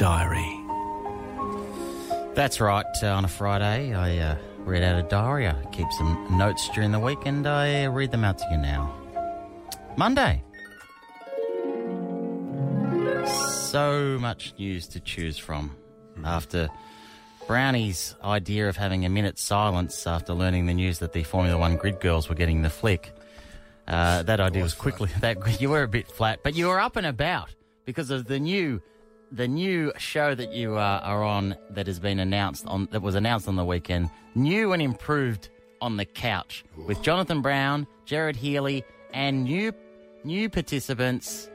diary. That's right. Uh, on a Friday, I uh, read out a diary. I keep some notes during the week, and I read them out to you now. Monday. So much news to choose from after Brownie's idea of having a minute's silence after learning the news that the Formula One grid girls were getting the flick. Uh, that idea was quickly that you were a bit flat, but you were up and about because of the new the new show that you uh, are on that has been announced on that was announced on the weekend, new and improved on the couch with Jonathan Brown, Gerard Healy, and new new participants.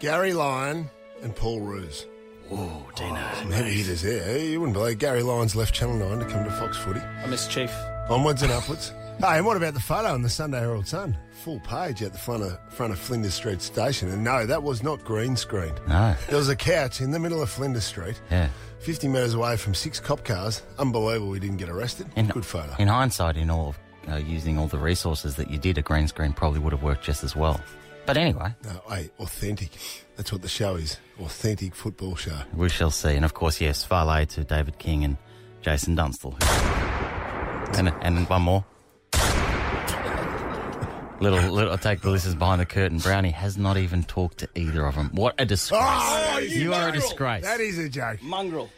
Gary Lyon and Paul Roos. Oh, Dino. Some heavy hitters there. You wouldn't believe Gary Lyons left Channel 9 to come to Fox Footy. I miss Chief. Onwards and upwards. Hey, and what about the photo in the Sunday Herald Sun? Full page at the front of front of Flinders Street Station. And no, that was not green screened. No, There was a couch in the middle of Flinders Street, yeah. 50 metres away from six cop cars. Unbelievable we didn't get arrested. In- Good photo. In hindsight, in all uh, using all the resources that you did, a green screen probably would have worked just as well. But anyway, No, hey, authentic. That's what the show is. Authentic football show. we shall see. And of course, yes, Farley to David King and Jason Dunstall. And, and one more. Little, little, I'll take the listeners behind the curtain. Brownie has not even talked to either of them. What a disgrace. Oh, you are a disgrace. That is a joke. Mongrel.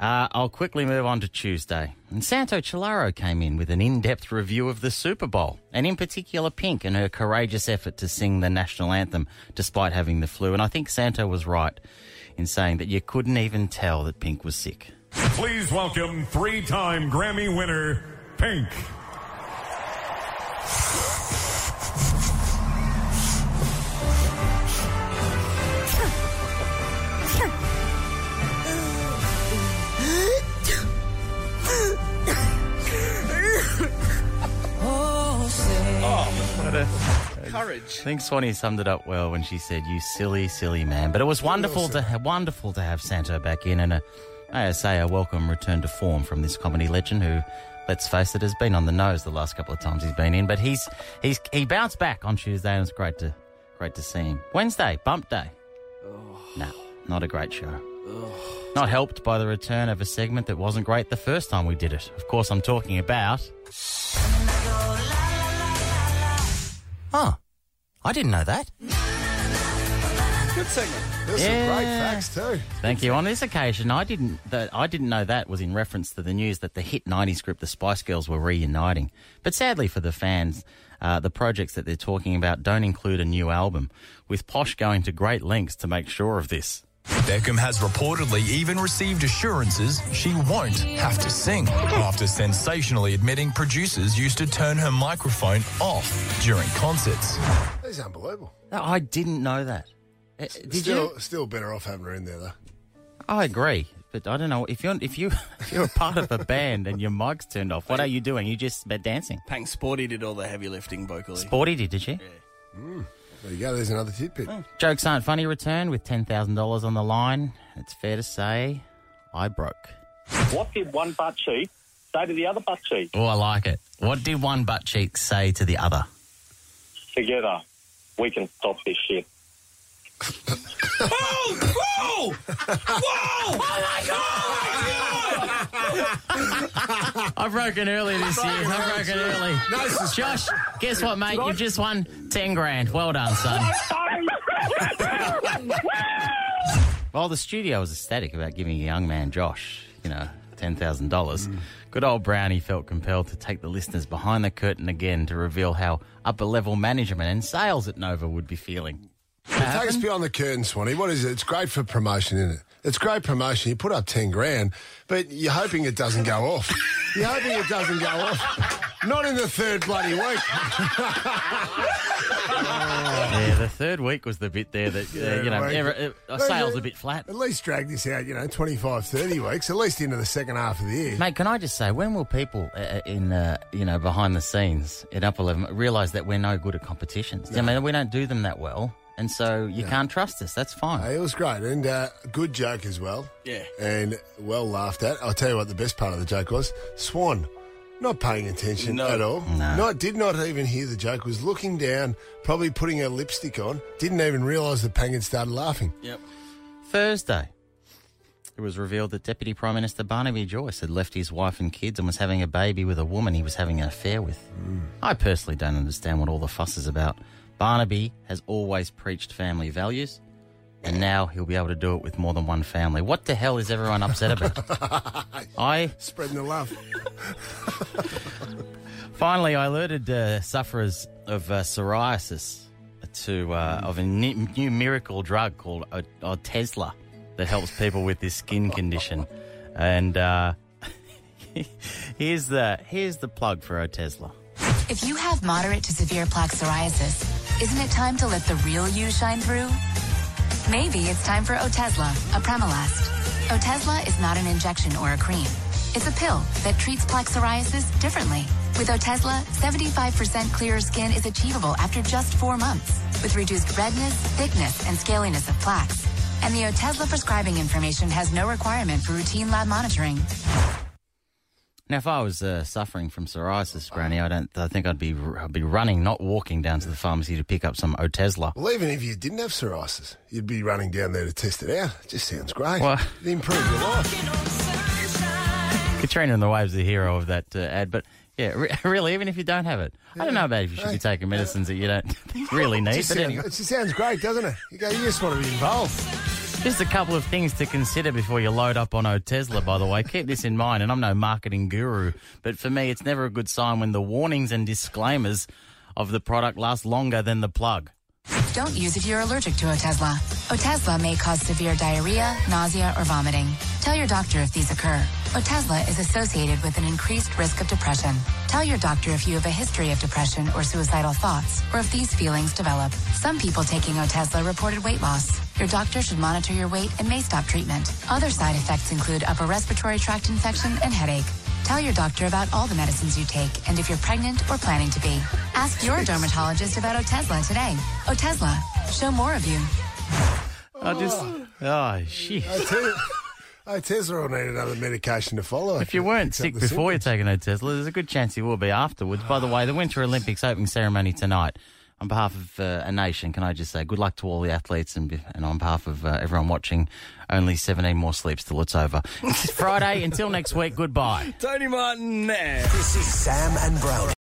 Uh, I'll quickly move on to Tuesday. And Santo Cilauro came in with an in depth review of the Super Bowl, and in particular Pink and her courageous effort to sing the national anthem despite having the flu. And I think Santo was right in saying that you couldn't even tell that Pink was sick. Please welcome three time Grammy winner, Pink. Courage. I think Swanee summed it up well when she said, "You silly, silly man." But it was wonderful to ha- wonderful to have Santo back in, and a, I say a welcome return to form from this comedy legend who, let's face it, has been on the nose the last couple of times he's been in. But he's he's he bounced back on Tuesday, and it's great to great to see him. Wednesday, bump day. No, not a great show. Not helped by the return of a segment that wasn't great the first time we did it. Of course, I'm talking about. Oh, I didn't know that. Good segment. There's some great Yeah. facts too. Thank you. On this occasion, I didn't. That I didn't know that was in reference to the news that the hit '90s group, the Spice Girls, were reuniting. But sadly for the fans, uh, the projects that they're talking about don't include a new album. With Posh going to great lengths to make sure of this. Beckham has reportedly even received assurances she won't have to sing after sensationally admitting producers used to turn her microphone off during concerts. That's unbelievable. No, I didn't know that. Uh, Did still, you? still better off having her in there though. I agree, but I don't know if you're if you if you're a part of a band and your mic's turned off. What are you doing? You just been dancing. Pink Sporty did all the heavy lifting vocally. Sporty did, did she? There you go. There's another tidbit. Oh. Jokes aren't funny. Return with ten thousand dollars on the line. It's fair to say, I broke. What did one butt cheek say to the other butt cheek? Oh, I like it. What did one butt cheek say to the other? Together, we can stop this shit. Whoa! Whoa! Whoa! Oh I broke broken early this year. I've broken early. Josh, guess what, mate? You've just won ten grand. Well done, son. Well, the studio was ecstatic about giving a young man, Josh, you know, $10,000. Good old Brownie felt compelled to take the listeners behind the curtain again to reveal how upper level management and sales at Nova would be feeling. Take us beyond the curtain, Swanee. What is it? It's great for promotion, isn't it? It's great promotion. You put up 10 grand, but you're hoping it doesn't go off. You're hoping it doesn't go off. Not in the third bloody week. Yeah, the third week was the bit there that, uh, you know, right. ever, uh, sales a bit flat. At least drag this out, you know, 25, 30 weeks, at least into the second half of the year. Mate, can I just say, when will people uh, in, uh, you know, behind the scenes in upper level realise that we're no good at competitions? I mean, we don't do them that well, and so you can't trust us. That's fine. Hey, it was great and uh, good joke as well. Yeah. And well laughed at. I'll tell you what the best part of the joke was. Swan, not paying attention No. at all. No. Not did not even hear the joke. Was looking down, probably putting her lipstick on. Didn't even realise the Pang had started laughing. Yep. Thursday. it was revealed that Deputy Prime Minister Barnaby Joyce had left his wife and kids and was having a baby with a woman he was having an affair with. I personally don't understand what all the fuss is about. Barnaby has always preached family values, and now he'll be able to do it with more than one family. What the hell is everyone upset about? I Spreading the love. Finally, I alerted uh, sufferers of uh, psoriasis to uh, of a new miracle drug called o- Otezla that helps people with this skin condition. And uh, here's the here's the plug for Otezla. If you have moderate to severe plaque psoriasis, isn't it time to let the real you shine through? Maybe it's time for Otezla, a Premolast. Otezla is not an injection or a cream. It's a pill that treats plaque psoriasis differently. With Otezla, 75% clearer skin is achievable after just four months, with reduced redness, thickness, and scaliness of plaques. And the Otezla prescribing information has no requirement for routine lab monitoring. Now, if I was uh, suffering from psoriasis, Granny, I don't. I think I'd be I'd be running, not walking down to the pharmacy to pick up some Otezla. Well, even if you didn't have psoriasis, you'd be running down there to test it out. It just sounds great. Well- It'd improve your life. Katrina and the Waves, the hero of that uh, ad, but. Yeah, re- really. Even if you don't have it, I don't know about if you should be taking medicines that you don't really need. It just, But sounds, anyway, it just sounds great, doesn't it? You go, you just want to be involved. Just a couple of things to consider before you load up on Otezla. By the way, keep this in mind. And I'm no marketing guru, but for me, it's never a good sign when the warnings and disclaimers of the product last longer than the plug. Don't use if you're allergic to Otezla. Otezla may cause severe diarrhea, nausea, or vomiting. Tell your doctor if these occur. Otezla is associated with an increased risk of depression. Tell your doctor if you have a history of depression or suicidal thoughts, or if these feelings develop. Some people taking Otezla reported weight loss. Your doctor should monitor your weight and may stop treatment. Other side effects include upper respiratory tract infection and headache. Tell your doctor about all the medicines you take and if you're pregnant or planning to be. Ask your dermatologist about Otezla today. Otezla, show more of you. I just, oh, oh shit. I tell Otezla will need another medication to follow. If you weren't sick before you're symptoms. taking Otezla, there's a good chance you will be afterwards. By the way, the Winter Olympics opening ceremony tonight. On behalf of uh, a nation, can I just say good luck to all the athletes, and, and on behalf of uh, everyone watching, only 17 more sleeps till it's over. It's Friday. Until next week, goodbye. Tony Martin there. This is Sam and Brownie.